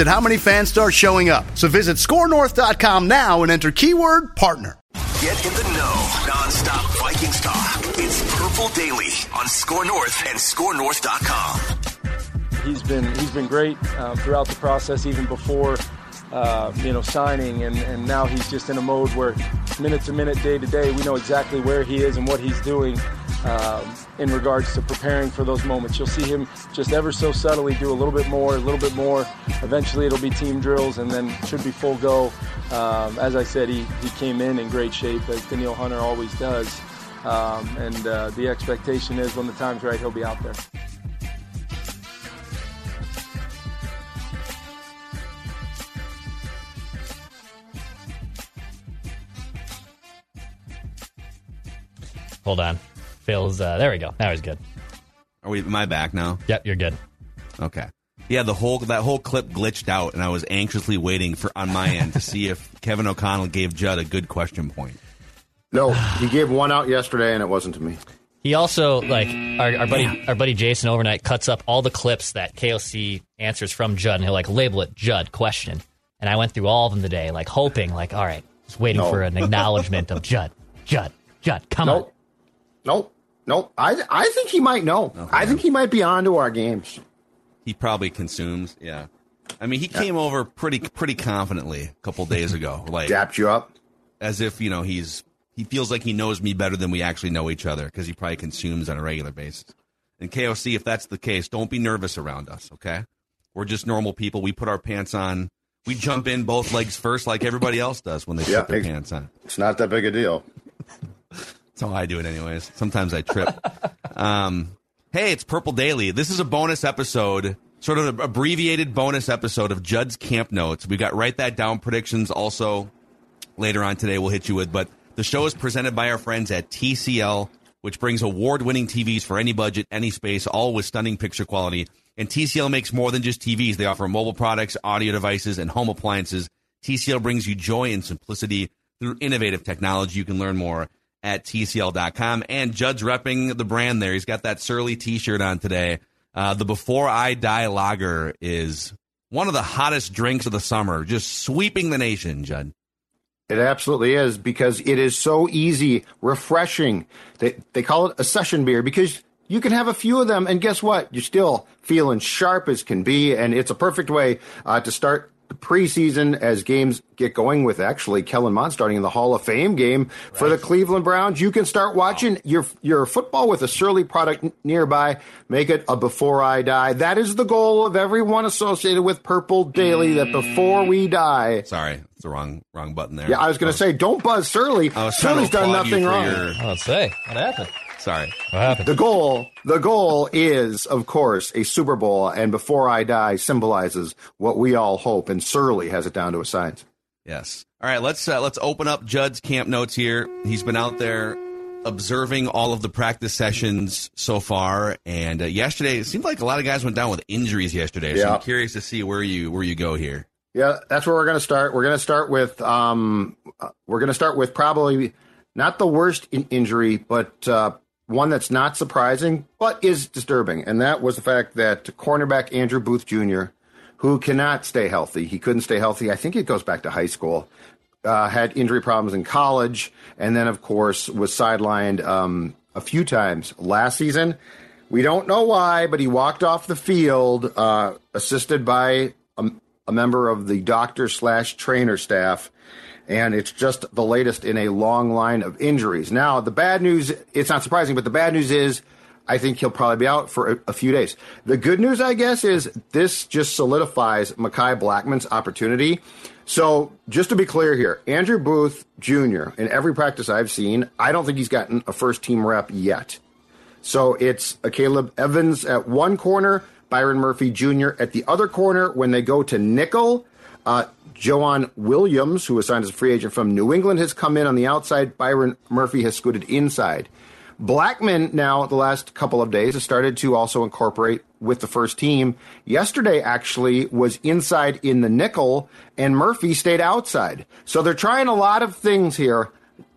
at how many fans start showing up. So visit scorenorth.com now and enter keyword partner. Get in the know. nonstop Vikings talk. It's Purple Daily on Score North and ScoreNorth.com. He's been he's been great uh, throughout the process, even before uh, you know signing, and, and now he's just in a mode where minute to minute, day to day, we know exactly where he is and what he's doing. Um, in regards to preparing for those moments. You'll see him just ever so subtly do a little bit more, a little bit more. Eventually, it'll be team drills, and then should be full go. Um, as I said, he, he came in in great shape, as Danielle Hunter always does. Um, and uh, the expectation is when the time's right, he'll be out there. Hold on. Phil's, uh, there we go. Now he's good. Are we, am I back now? Yep, you're good. Okay. Yeah, the whole that whole clip glitched out, and I was anxiously waiting for on my end to see if Kevin O'Connell gave Judd a good question point. No, he gave one out yesterday, and it wasn't to me. He also like our, our buddy our buddy Jason overnight cuts up all the clips that KOC answers from Judd, and he'll like label it Judd question. And I went through all of them today, like hoping, like all right, just waiting No. for an acknowledgement of Judd, Judd, Judd. Come Nope. Nope. Nope. I I think he might know. I think he might be on to our games. He probably consumes. Yeah. I mean, he came over pretty pretty confidently a couple days ago, like Dapped you up. as if you know he's he feels like he knows me better than we actually know each other because he probably consumes on a regular basis. And KOC, if that's the case, don't be nervous around us. Okay, we're just normal people. We put our pants on. We jump in both legs first, like everybody else does when they Yeah, put their pants on. It's not that big a deal. That's how I do it, anyways. Sometimes I trip. um, hey, it's Purple Daily. This is a bonus episode, sort of an abbreviated bonus episode of Judd's Camp Notes. We got write that down predictions also later on today. We'll hit you with, but the show is presented by our friends at TCL, which brings award-winning TVs for any budget, any space, all with stunning picture quality. And TCL makes more than just TVs. They offer mobile products, audio devices, and home appliances. TCL brings you joy and simplicity through innovative technology. You can learn more at TCL.com. And Judd's repping the brand there. He's got that Surly t-shirt on today. Uh, the Before I Die Lager is one of the hottest drinks of the summer, just sweeping the nation, Judd. It absolutely is because it is so easy, refreshing. They they call it a session beer because you can have a few of them and guess what? You're still feeling sharp as can be, and it's a perfect way uh, to start preseason as games get going with actually Kellen Mond starting in the Hall of Fame game for the Cleveland Browns. You can start watching your your football with a Surly product n- nearby. Make it a before I die. That is the goal of everyone associated with Purple Daily. That before we mm. die. Sorry, it's the wrong wrong button there. Yeah, I was going to oh. say, don't buzz Surly. I was trying to Surly's done applaud you nothing wrong. your- on. Let's say what happened. Sorry. What happened? The goal, the goal is, of course, a Super Bowl, and Before I Die symbolizes what we all hope, and Surly has it down to a science. Yes. All right, let's uh, let's open up Judd's camp notes here. He's been out there observing all of the practice sessions so far, and uh, yesterday it seemed like a lot of guys went down with injuries yesterday. So Yeah. I'm curious to see where you where you go here. Yeah, that's where we're going to start. We're going to start with, um, uh, we're going to start with probably not the worst in- injury, but uh, one that's not surprising, but is disturbing, and that was the fact that cornerback Andrew Booth Jr., who cannot stay healthy, he couldn't stay healthy. I think it goes back to high school. uh, had injury problems in college, and then, of course, was sidelined um, a few times last season. We don't know why, but he walked off the field, uh, assisted by a, a member of the doctor slash trainer staff. And it's just the latest in a long line of injuries. Now, the bad news, it's not surprising, but the bad news is I think he'll probably be out for a, a few days. The good news, I guess, is this just solidifies Mekhi Blackman's opportunity. So, just to be clear here, Andrew Booth Jr., in every practice I've seen, I don't think he's gotten a first team rep yet. So, it's Akayleb Evans at one corner, Byron Murphy Jr. at the other corner. When they go to nickel, uh, Joejuan Williams, who was signed as a free agent from New England, has come in on the outside. Byron Murphy has scooted inside. Blackman now the last couple of days has started to also incorporate with the first team. Yesterday actually was inside in the nickel and Murphy stayed outside. So they're trying a lot of things here.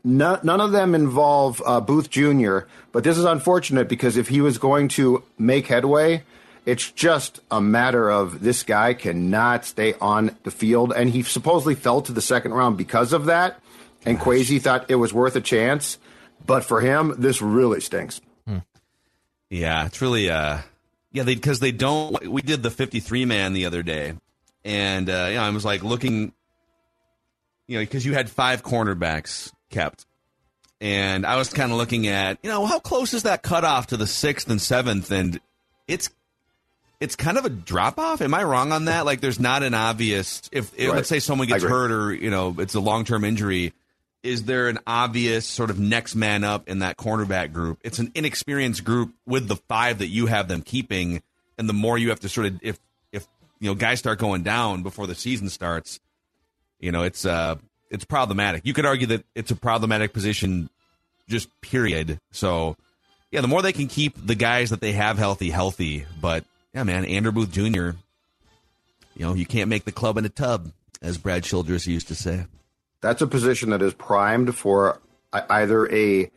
None, none of them involve uh, Booth Jr., but this is unfortunate because if he was going to make headway, it's just a matter of this guy cannot stay on the field. And he supposedly fell to the second round because of that. And Kwesi thought it was worth a chance. But for him, this really stinks. Yeah, it's really uh yeah, they because they don't we did the 53 man the other day. And uh yeah, I was like looking you know, because you had five cornerbacks kept. And I was kind of looking at, you know, how close is that cutoff to the sixth and seventh? And it's it's kind of a drop off. Am I wrong on that? Like, there's not an obvious if, if Right. let's say someone gets hurt or you know it's a long term injury. Is there an obvious sort of next man up in that cornerback group? It's an inexperienced group with the five that you have them keeping, and the more you have to sort of if if you know guys start going down before the season starts, you know it's uh it's problematic. You could argue that it's a problematic position, just period. So yeah, the more they can keep the guys that they have healthy healthy, but yeah, man, Andrew Booth Jr. You know, you can't make the club in a tub, as Brad Childress used to say. That's a position that is primed for either a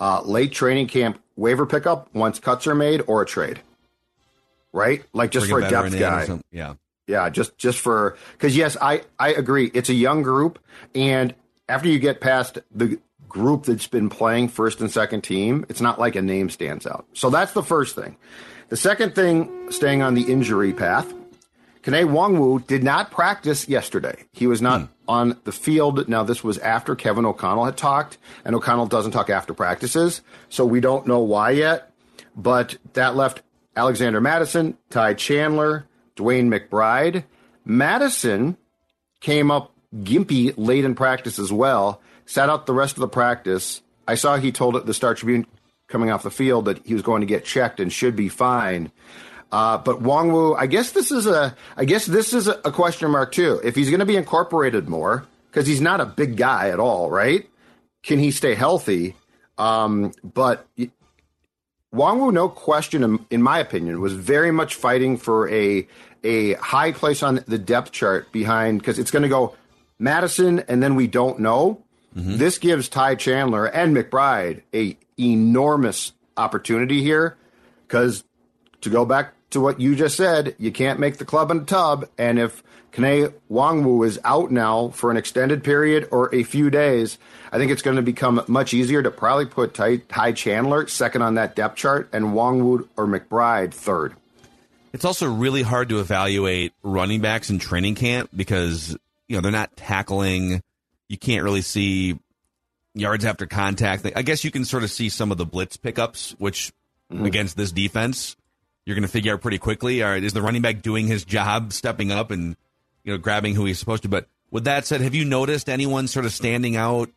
uh, late training camp waiver pickup once cuts are made or a trade. Right? Like just Bring for a depth guy. Yeah. Yeah, just just for because yes, I I agree. It's a young group, and after you get past the group that's been playing first and second team, it's not like a name stands out. So that's the first thing. The second thing, staying on the injury path, Kene Nwangwu did not practice yesterday. He was not hmm. on the field. Now, this was after Kevin O'Connell had talked, and O'Connell doesn't talk after practices, so we don't know why yet. But that left Alexander Mattison, Ty Chandler, DeWayne McBride. Mattison came up gimpy late in practice as well, sat out the rest of the practice. I saw he told it the Star Tribune coming off the field that he was going to get checked and should be fine. Uh, but Nwangwu, I guess this is a, I guess this is a, question mark too. If he's going to be incorporated more, because he's not a big guy at all, right? Can he stay healthy? Um, but y- Nwangwu, no question, in, in my opinion, was very much fighting for a a high place on the depth chart behind because it's going to go Mattison, and then we don't know. Mm-hmm. This gives Ty Chandler and McBride a enormous opportunity here because to go back to what you just said, you can't make the club in a tub. And if Kene Nwangwu is out now for an extended period or a few days, I think it's going to become much easier to probably put Ty, Ty Chandler second on that depth chart and Nwangwu or McBride third. It's also really hard to evaluate running backs in training camp because you know they're not tackling. You can't really see yards after contact. I guess you can sort of see some of the blitz pickups, which mm-hmm. against this defense, you're going to figure out pretty quickly. All right, is the running back doing his job, stepping up and you know grabbing who he's supposed to? But with that said, have you noticed anyone sort of standing out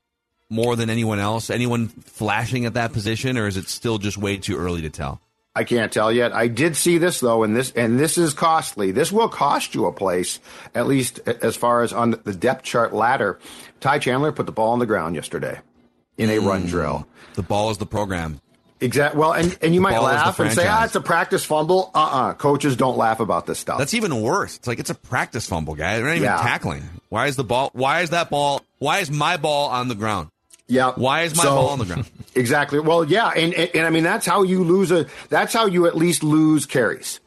more than anyone else? Anyone flashing at that position, or is it still just way too early to tell? I can't tell yet. I did see this though, and this and this is costly. This will cost you a place, at least as far as on the depth chart ladder. Ty Chandler put the ball on the ground yesterday in a run drill. The ball is the program. Exactly. Well, and and you might ball is the laugh and say. "Ah, it's a practice fumble." Uh, uh Coaches don't laugh about this stuff. That's even worse. It's like it's a practice fumble, guy. They're not even Yeah. tackling. Why is the ball? Why is that ball? Why is my ball on the ground? Yeah. Why is my So- ball on the ground? Exactly. Well, yeah, and, and and I mean that's how you lose a. That's how you at least lose carries.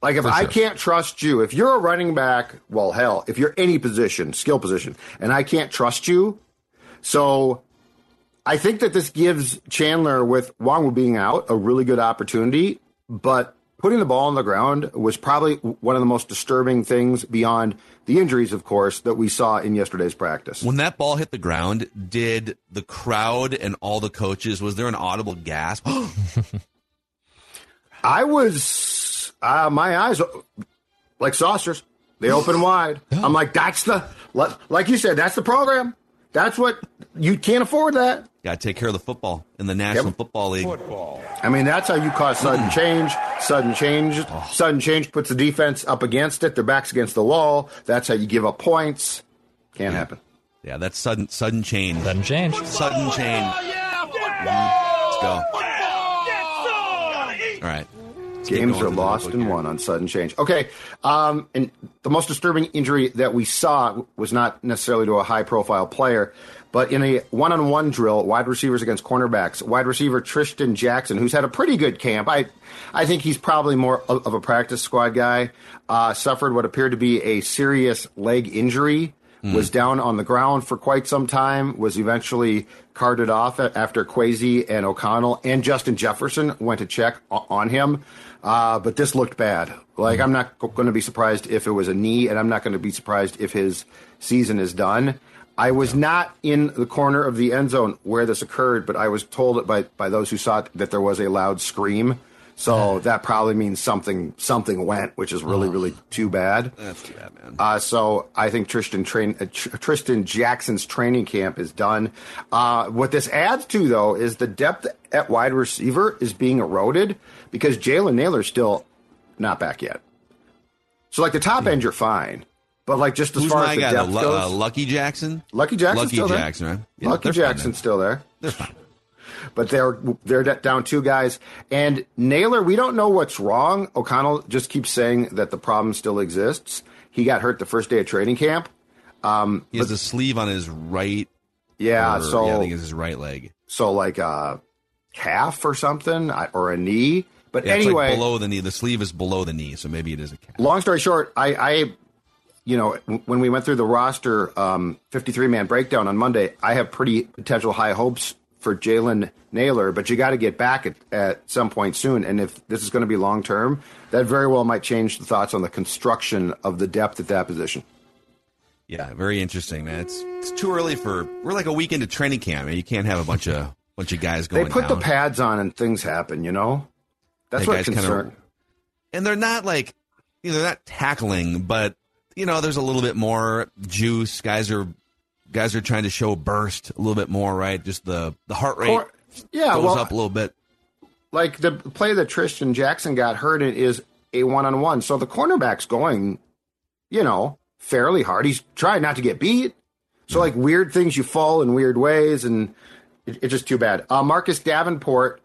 Like if I can't trust you, if you're a running back, well, hell, if you're any position, skill position, and I can't trust you, so I think that this gives Chandler with Nwangwu being out a really good opportunity. But putting the ball on the ground was probably one of the most disturbing things beyond the injuries, of course, that we saw in yesterday's practice. When that ball hit the ground, did the crowd and all the coaches was there an audible gasp? I was uh, my eyes like saucers. They open wide. I'm like, that's the like you said, that's the program. That's what you can't afford that. Got to take care of the football in the National Yep. Football League. Football. I mean, that's how you cause sudden mm. change. Sudden change. Oh. Sudden change puts the defense up against it. Their backs against the wall. That's how you give up points. Can't happen. Yeah, that's sudden sudden change. Sudden change. Sudden change. Mm-hmm. Let's go. All right. Games are lost and won on sudden change. Okay, um, and the most disturbing injury that we saw was not necessarily to a high-profile player, but in a one-on-one drill, wide receivers against cornerbacks. Wide receiver Trishton Jackson, who's had a pretty good camp, I, I think he's probably more of, a practice squad guy. Uh, suffered what appeared to be a serious leg injury. Was down on the ground for quite some time. Was eventually carted off after Kwesi and O'Connell and Justin Jefferson went to check on him. Uh, but this looked bad. Like I'm not going to be surprised if it was a knee, and I'm not going to be surprised if his season is done. I was not in the corner of the end zone where this occurred, but I was told by by those who saw it that there was a loud scream. So that probably means something something went, which is really really too bad. That's too bad, man. Uh, so I think Trishton train uh, Tr- Trishton Jackson's training camp is done. Uh, what this adds to though is the depth at wide receiver is being eroded because Jalen Nailor's still not back yet. So like the top end, you're fine, but like just as Who's far as the guy? depth The, goes, uh, Lucky Jackson. Lucky Jackson, Lucky still there. Jackson, right? Yeah, Lucky Jackson's still there. They're fine. But they're they're down two guys. And Nailor, we don't know what's wrong. O'Connell just keeps saying that the problem still exists. He got hurt the first day of training camp. Um, He has a sleeve on his right. yeah, or- so yeah, I think it's his right leg. so like a calf or something or a knee. But Yeah, it's anyway, like below the knee. The sleeve is below the knee, so maybe it is a calf. long story short, I, I, you know, when we went through the roster um, 53 man breakdown on Monday, I have pretty potential high hopes for Jalen Nailor, but you got to get back at, at some point soon. And if this is going to be long term, that very well might change the thoughts on the construction of the depth at that position. Yeah, very interesting, man. It's it's too early for. We're like a week into training camp, and You can't have a bunch of bunch of guys going. They put the pads on and things happen, you know? That's That what kinda- concern. and they're not like you know they're not tackling, but you know there's a little bit more juice. Guys are guys are trying to show burst a little bit more, right? Just the the heart rate Cor- yeah, goes well, up a little bit. like the play that Trishton Jackson got hurt in is a one on one. So the cornerback's going, you know, fairly hard. He's trying not to get beat. So like weird things, you fall in weird ways, and it, it's just too bad. Uh, Marcus Davenport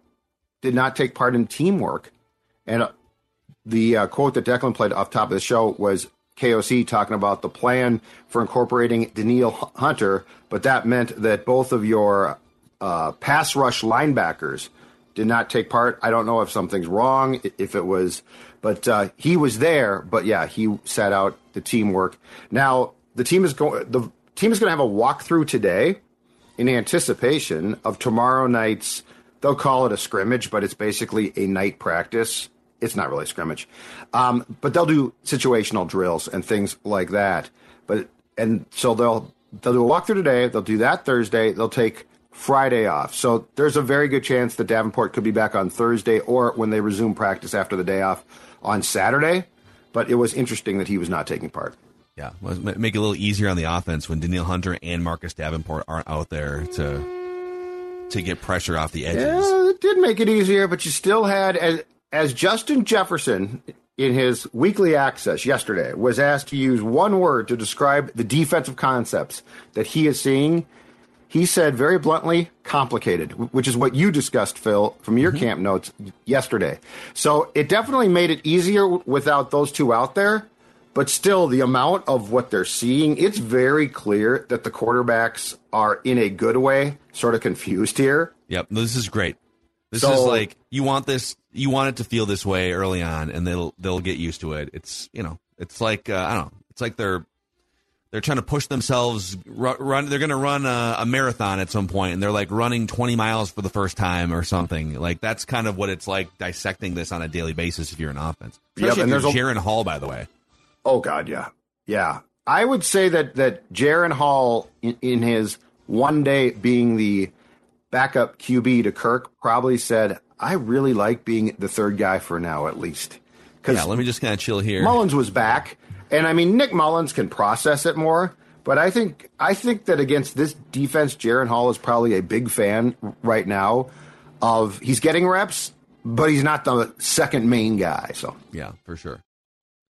did not take part in teamwork, and uh, the uh, quote that Declan played off top of the show was KOC talking about the plan for incorporating Danielle Hunter, but that meant that both of your uh, pass rush linebackers did not take part. I don't know if something's wrong, if it was, but uh, he was there. But yeah, he sat out the teamwork. Now the team is going. The team is going to have a walkthrough today in anticipation of tomorrow night's. They'll call it a scrimmage, but it's basically a night practice. It's not really a scrimmage, um, but they'll do situational drills and things like that. But and so they'll they'll do a walkthrough today. They'll do that Thursday. They'll take Friday off. So there's a very good chance that Davenport could be back on Thursday or when they resume practice after the day off on Saturday. But it was interesting that he was not taking part. Yeah, well, ma- make it a little easier on the offense when Danielle Hunter and Marcus Davenport aren't out there to to get pressure off the edges. Yeah, it did make it easier, but you still had as as Justin Jefferson in his weekly access yesterday was asked to use one word to describe the defensive concepts that he is seeing. He said very bluntly, complicated, which is what you discussed, Phil, from your mm-hmm. camp notes yesterday. So it definitely made it easier without those two out there. But still, the amount of what they're seeing, it's very clear that the quarterbacks are, in a good way, sort of confused here. Yep, this is great. This So- is like you want this, you want it to feel this way early on, and they'll they'll get used to it. It's you know, it's like uh, I don't know, it's like they're they're trying to push themselves run, they're going to run a, a, marathon at some point and they're like running 20 miles for the first time or something. Like that's kind of what it's like dissecting this on a daily basis if you're an offense. Especially yep, and there's Jaren Hall by the way. Oh god yeah. Yeah. I would say that that Jaren Hall in, in his one day being the backup QB to Kirk probably said I really like being the third guy for now at least yeah let me just kind of chill here Mullens was back and I mean, Nick Mullens can process it more, but I think I think that against this defense, Jaren Hall is probably a big fan right now of he's getting reps, but he's not the second main guy. So yeah, for sure.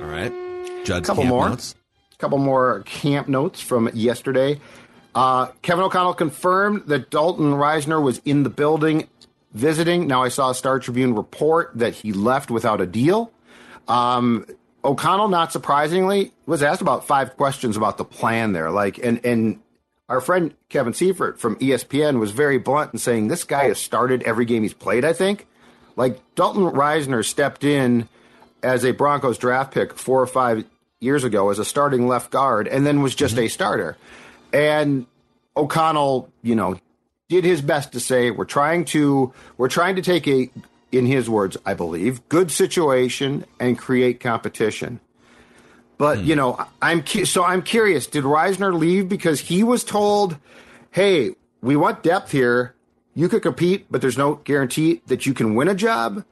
All right. Judd's couple more. Notes. Couple more camp notes from yesterday. Uh, Kevin O'Connell confirmed that Dalton Risner was in the building visiting. Now I saw a Star Tribune report that he left without a deal. Um, O'Connell, not surprisingly, was asked about five questions about the plan there. Like, and and our friend Kevin Seifert from ESPN was very blunt in saying this guy has started every game he's played. I think, like Dalton Risner stepped in as a Broncos draft pick four or five years ago as a starting left guard and then was just mm-hmm. a starter. And O'Connell, you know, did his best to say we're trying to we're trying to take a in his words, I believe, good situation and create competition. But mm. you know, I'm so I'm curious. Did Risner leave because he was told, "Hey, we want depth here. You could compete, but there's no guarantee that you can win a job."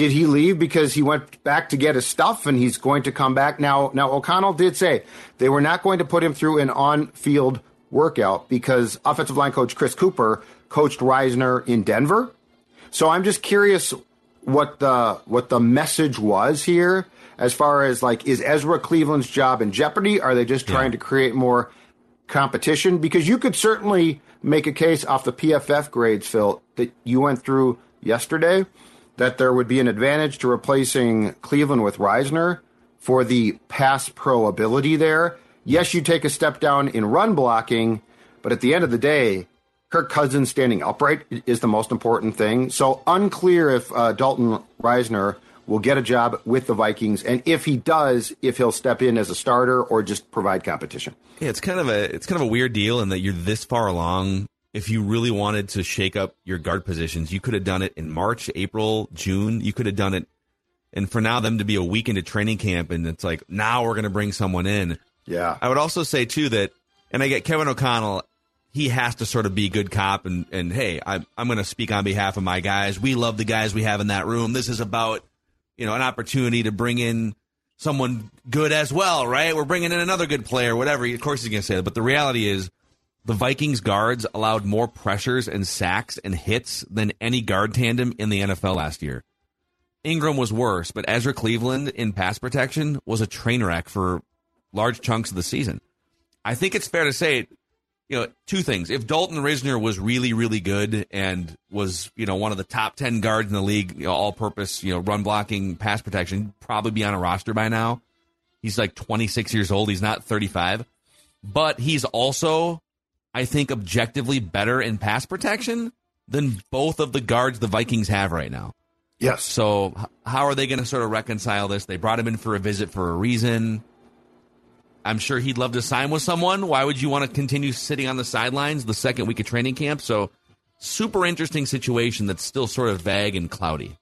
Did he leave because he went back to get his stuff and he's going to come back now? Now O'Connell did say they were not going to put him through an on-field workout because offensive line coach Chris Kuper coached Risner in Denver. So I'm just curious what the what the message was here as far as like is Ezra Cleveland's job in jeopardy? Are they just trying yeah. to create more competition? Because you could certainly make a case off the PFF grades, Phil, that you went through yesterday that there would be an advantage to replacing Cleveland with Risner for the pass pro ability there. Yes, you take a step down in run blocking, but at the end of the day, Kirk Cousins standing upright is the most important thing. So unclear if uh, Dalton Risner will get a job with the Vikings, and if he does, if he'll step in as a starter or just provide competition. Yeah, it's kind of a it's kind of a weird deal in that you're this far along if you really wanted to shake up your guard positions, you could have done it in March, April, June. You could have done it. And for now, them to be a week into training camp and it's like, now we're going to bring someone in. Yeah. I would also say, too, that, and I get Kevin O'Connell, he has to sort of be good cop and, and hey, I, I'm going to speak on behalf of my guys. We love the guys we have in that room. This is about, you know, an opportunity to bring in someone good as well, right? We're bringing in another good player, whatever. Of course, he's going to say that. But the reality is, the Vikings guards allowed more pressures and sacks and hits than any guard tandem in the NFL last year. Ingram was worse, but Ezra Cleveland in pass protection was a train wreck for large chunks of the season. I think it's fair to say, you know, two things. If Dalton Risner was really, really good and was, you know, one of the top 10 guards in the league, you know, all purpose, you know, run blocking, pass protection, probably be on a roster by now. He's like 26 years old. He's not 35. But he's also I think, objectively better in pass protection than both of the guards the Vikings have right now. Yes. So, how are they going to sort of reconcile this? They brought him in for a visit for a reason. I'm sure he'd love to sign with someone. Why would you want to continue sitting on the sidelines the second week of training camp? So, super interesting situation that's still sort of vague and cloudy.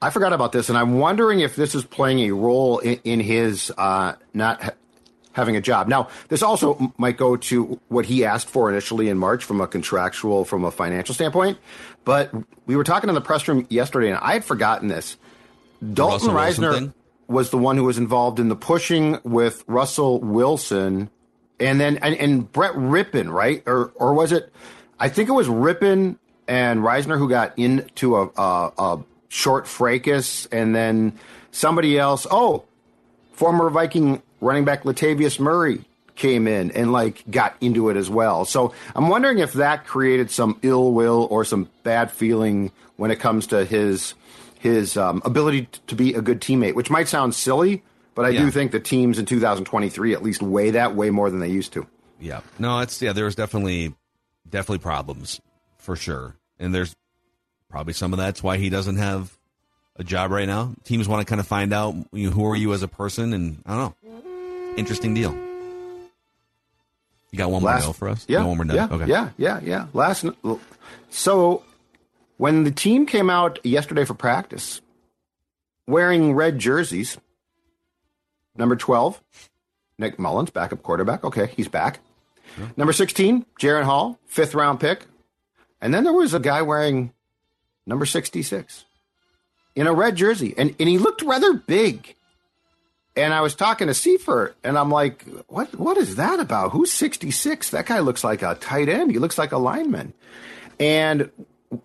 I forgot about this, and I'm wondering if this is playing a role in, in his uh, not having a job. Now, this also might go to what he asked for initially in March from a contractual, from a financial standpoint. But we were talking in the press room yesterday, and I had forgotten this. Dalton Risner was the one who was involved in the pushing with Russell Wilson, and then and, and Brett Rypien, right? Or or was it? I think it was Rypien and Risner who got into a, a, a short fracas, and then somebody else. Oh, former Viking running back Latavius Murray came in and like got into it as well. So I'm wondering if that created some ill will or some bad feeling when it comes to his his um, ability to be a good teammate, which might sound silly, but I Yeah. do think the teams in 2023 at least weigh that way more than they used to. Yeah. No, it's yeah, there was definitely definitely problems for sure. And there's probably some of that's why he doesn't have a job right now. Teams want to kind of find out you know, who are you as a person and I don't know. Interesting deal. You got one more Last- no for us? Yeah, one more no? yeah, okay. yeah, yeah, yeah. Last, so when the team came out yesterday for practice, wearing red jerseys, number twelve, Nick Mullens, backup quarterback. Okay, he's back. Number sixteen, Jaren Hall, fifth round pick, and then there was a guy wearing number sixty-six in a red jersey, and and he looked rather big. And I was talking to Seifert, and I'm like, "What? What is that about? Who's 66? That guy looks like a tight end. He looks like a lineman." And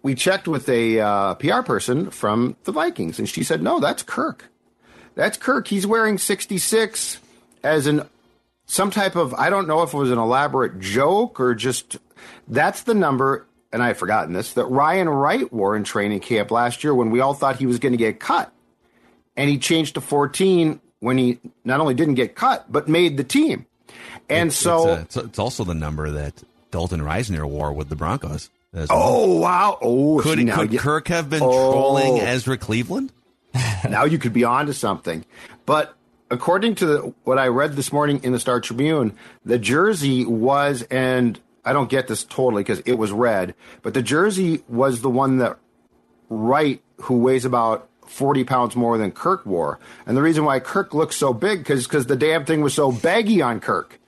we checked with a uh, PR person from the Vikings, and she said, "No, that's Kirk. That's Kirk. He's wearing 66 as an some type of I don't know if it was an elaborate joke or just that's the number." And I had forgotten this that Ryan Wright wore in training camp last year when we all thought he was going to get cut and he changed to 14 when he not only didn't get cut but made the team. And so, it's, uh, it's, it's also the number that Dalton Risner wore with the Broncos. as well. oh wow, oh, could see, could you- Kirk have been Oh. trolling Ezra Cleveland? now you could be onto something. But according to the, what I read this morning in the Star Tribune, the jersey was, and I don't get this totally because it was red, but the jersey was the one that Wright, who weighs about 40 pounds more than Kirk wore. And the reason why Kirk looks so big because the damn thing was so baggy on Kirk.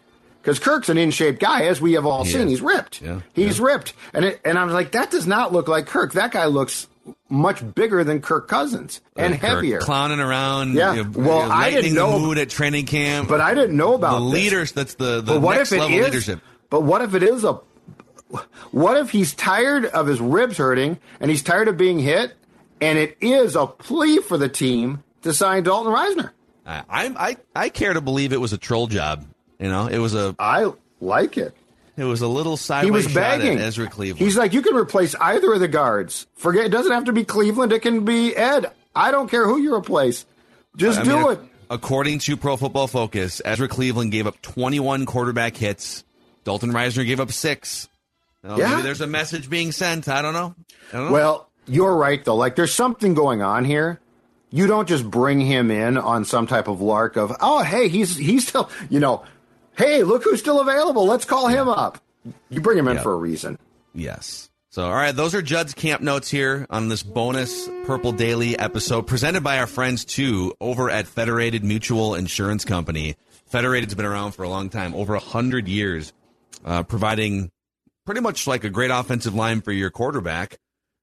Because Kirk's an in shape guy, as we have all He seen. is. He's ripped. Yeah, He's ripped. And it, and I was like, that does not look like Kirk. That guy looks much bigger than Kirk Cousins and Kirk heavier. clowning around. Yeah. you know, Well, you know, I didn't know- the mood at training camp. But I didn't know about the leaders. That's the the But what next if it level is? leadership. But what if it is a? What if he's tired of his ribs hurting and he's tired of being hit, and it is a plea for the team to sign Dalton Risner? I, I I care to believe it was a troll job. You know, it was a I like it. it was a little sideways He was begging. Ezra Cleveland. He's like, you can replace either of the guards. Forget it doesn't have to be Cleveland. It can be Ed. I don't care who you replace. Just I do mean, it. According to Pro Football Focus, Ezra Cleveland gave up 21 quarterback hits. Dalton Risner gave up six. Well, Yeah. Maybe there's a message being sent. I don't know. I don't know. Well, you're right though. Like there's something going on here. You don't just bring him in on some type of lark of, oh, hey, he's he's still, you know, hey, look who's still available. Let's call him up. You bring him in for a reason. Yes. So, all right, those are Judd's camp notes here on this bonus Purple Daily episode presented by our friends, too, over at Federated Mutual Insurance Company. Federated's been around for a long time, over 100 years, uh, providing pretty much like a great offensive line for your quarterback,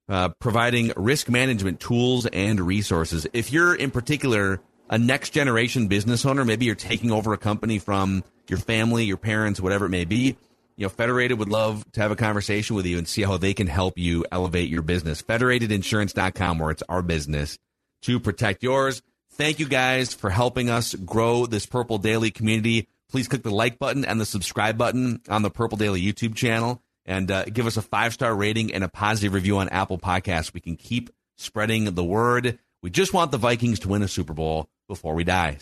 uh, providing risk management tools and resources. If you're, in particular, a next generation business owner, maybe you're taking over a company from your family, your parents, whatever it may be, you know, Federated would love to have a conversation with you and see how they can help you elevate your business. Federatedinsurance.com, where it's our business to protect yours. Thank you guys for helping us grow this Purple Daily community. Please click the like button and the subscribe button on the Purple Daily YouTube channel and uh, give us a five star rating and a positive review on Apple Podcasts. We can keep spreading the word. We just want the Vikings to win a Super Bowl before we die.